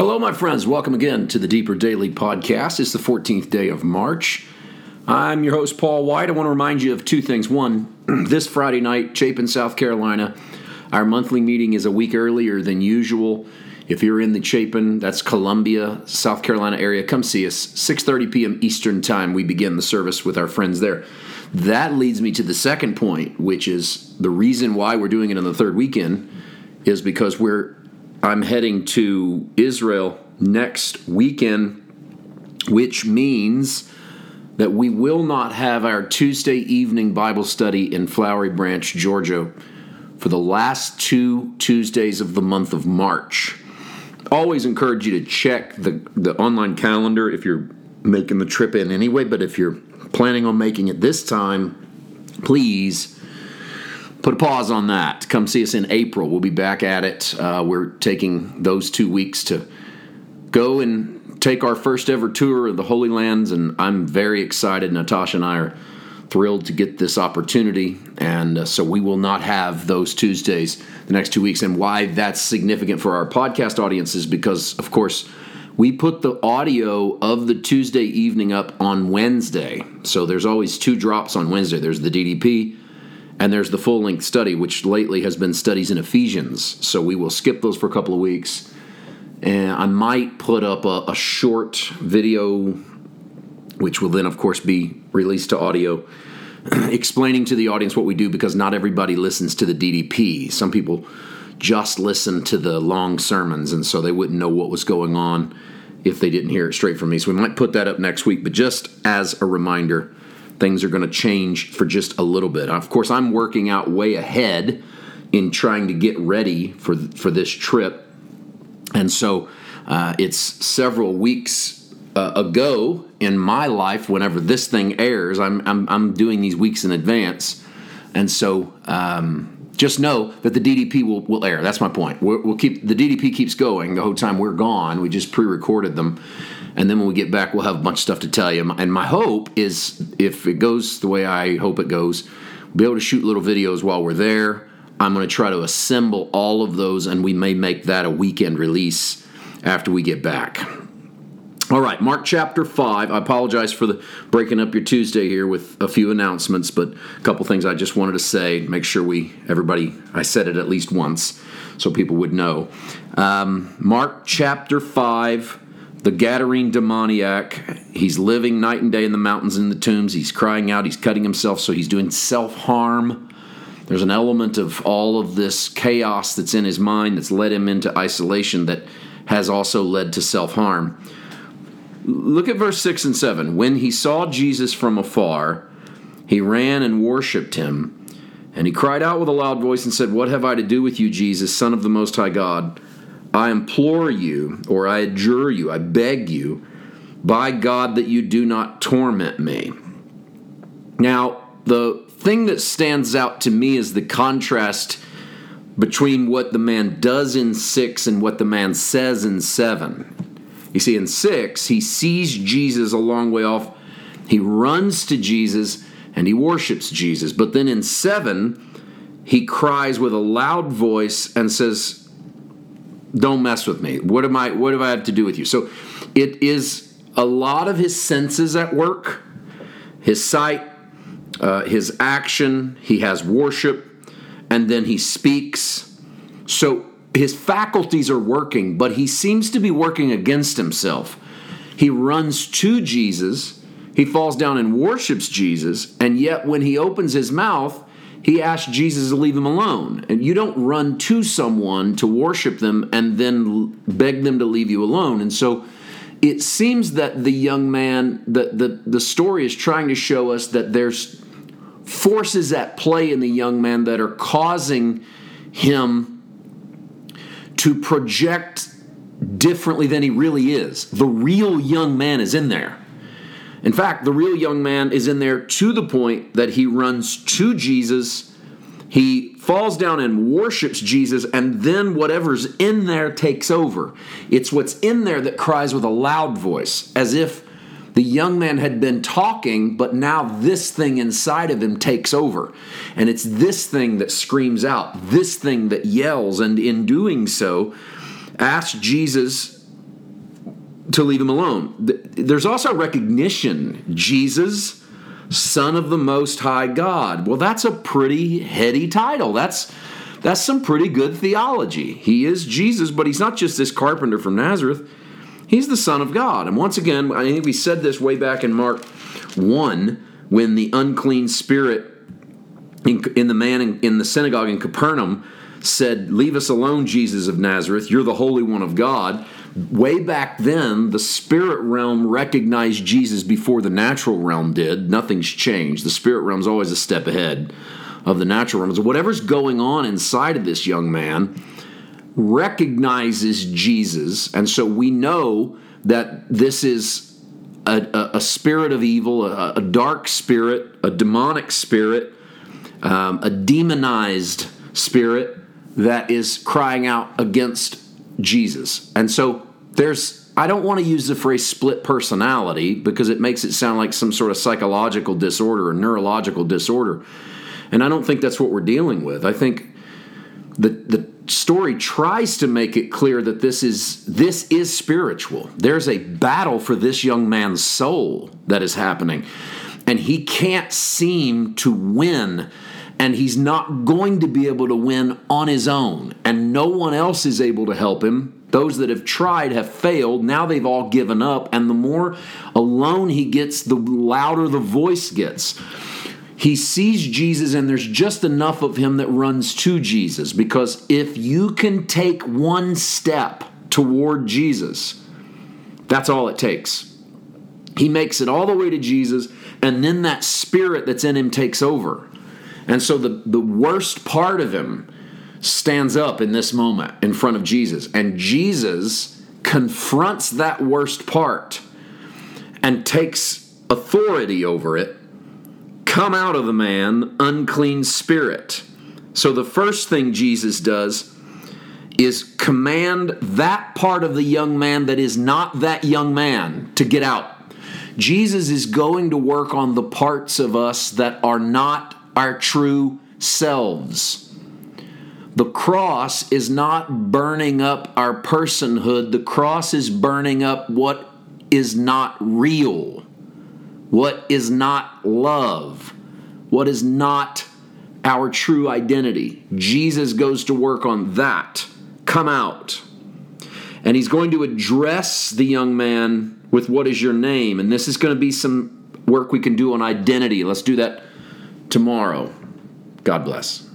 Hello, my friends. Welcome again to the Deeper Daily Podcast. It's the 14th day of March. I'm your host, Paul White. I want to remind you of two things. One, this Friday night, Chapin, South Carolina, our monthly meeting is a week earlier than usual. If you're in the Chapin, that's Columbia, South Carolina area, come see us. 6:30 p.m. Eastern Time, we begin the service with our friends there. That leads me to the second point, which is the reason why we're doing it on the third weekend is because we're I'm heading to Israel next weekend, which means that we will not have our Tuesday evening Bible study in Flowery Branch, Georgia, for the last two Tuesdays of the month of March. Always encourage you to check the, the online calendar if you're making the trip in anyway, but if you're planning on making it this time, please put a pause on that. Come see us in April. We'll be back at it. Uh, we're taking those two weeks to go and take our first ever tour of the Holy Lands, and I'm very excited. Natasha and I are thrilled to get this opportunity, and uh, so we will not have those Tuesdays the next two weeks. And why that's significant for our podcast audience is because, of course, we put the audio of the Tuesday evening up on Wednesday. So there's always two drops on Wednesday. There's the DDP and there's the full length study, which lately has been studies in Ephesians. So we will skip those for a couple of weeks. And I might put up a, a short video, which will then, of course, be released to audio, explaining to the audience what we do because not everybody listens to the DDP. Some people just listen to the long sermons, and so they wouldn't know what was going on if they didn't hear it straight from me. So we might put that up next week. But just as a reminder, things are going to change for just a little bit. Of course, I'm working out way ahead in trying to get ready for for this trip, and so uh, it's several weeks uh, ago in my life. Whenever this thing airs, I'm I'm, I'm doing these weeks in advance, and so. Um, just know that the DDP will, will air. That's my point. we will keep the DDP keeps going the whole time we're gone. We just pre-recorded them, and then when we get back, we'll have a bunch of stuff to tell you. And my hope is, if it goes the way I hope it goes, we'll be able to shoot little videos while we're there. I'm going to try to assemble all of those, and we may make that a weekend release after we get back. All right, Mark chapter 5. I apologize for the breaking up your Tuesday here with a few announcements, but a couple things I just wanted to say, make sure we everybody I said it at least once so people would know. Um, Mark chapter 5 the Gadarene demoniac. He's living night and day in the mountains in the tombs. He's crying out. He's cutting himself, so he's doing self harm. There's an element of all of this chaos that's in his mind that's led him into isolation that has also led to self harm. Look at verse 6 and 7. When he saw Jesus from afar, he ran and worshiped him. And he cried out with a loud voice and said, What have I to do with you, Jesus, Son of the Most High God? I implore you, or I adjure you, I beg you, by God that you do not torment me. Now, the thing that stands out to me is the contrast between what the man does in 6 and what the man says in 7. You see, in 6, he sees Jesus a long way off, he runs to Jesus, and he worships Jesus. But then in 7, he cries with a loud voice and says, don't mess with me. What am I? What do I have to do with you? So, it is a lot of his senses at work, his sight, uh, his action. He has worship, and then he speaks. So his faculties are working, but he seems to be working against himself. He runs to Jesus. He falls down and worships Jesus, and yet when he opens his mouth, he asked Jesus to leave him alone. And you don't run to someone to worship them and then beg them to leave you alone. And so it seems that the young man, the, the, the story is trying to show us that there's forces at play in the young man that are causing him to project differently than he really is. The real young man is in there. In fact, the real young man is in there to the point that he runs to Jesus. He falls down and worships Jesus, and then whatever's in there takes over. It's what's in there that cries with a loud voice, as if the young man had been talking, but now this thing inside of him takes over. And it's this thing that screams out, this thing that yells, and in doing so, asks Jesus to leave him alone. There's also recognition Jesus, Son of the Most High God. Well, that's a pretty heady title. That's that's some pretty good theology. He is Jesus, but he's not just this carpenter from Nazareth. He's the Son of God. And once again, I think we said this way back in Mark 1 when the unclean spirit in, in the man in, in the synagogue in Capernaum said, Leave us alone, Jesus of Nazareth. You're the Holy One of God. Way back then, the spirit realm recognized Jesus before the natural realm did. Nothing's changed. The spirit realm's always a step ahead of the natural realm. So whatever's going on inside of this young man recognizes Jesus. And so we know that this is a, a, a spirit of evil, a, a, dark spirit, a demonic spirit, um, a demonized spirit that is crying out against Jesus. And so there's, I don't want to use the phrase split personality because it makes it sound like some sort of psychological disorder or neurological disorder. And I don't think that's what we're dealing with. I think the, the story tries to make it clear that this is this is spiritual. There's a battle for this young man's soul that is happening. And he can't seem to win and he's not going to be able to win on his own, and no one else is able to help him. Those that have tried have failed. Now they've all given up, and the more alone he gets, the louder the voice gets. He sees Jesus, and there's just enough of him that runs to Jesus because if you can take one step toward Jesus, that's all it takes. He makes it all the way to Jesus, and then that spirit that's in him takes over. And so the, the worst part of him stands up in this moment in front of Jesus. And Jesus confronts that worst part and takes authority over it. Come out of the man, unclean spirit. So the first thing Jesus does is command that part of the young man that is not that young man to get out. Jesus is going to work on the parts of us that are not our true selves. The cross is not burning up our personhood, the cross is burning up what is not real, what is not love, what is not our true identity. Jesus goes to work on that. Come out. And he's going to address the young man with what is your name. And this is going to be some work we can do on identity. Let's do that tomorrow. God bless.